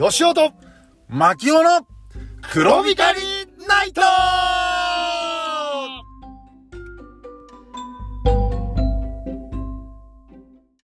吉尾と、牧尾の、黒光り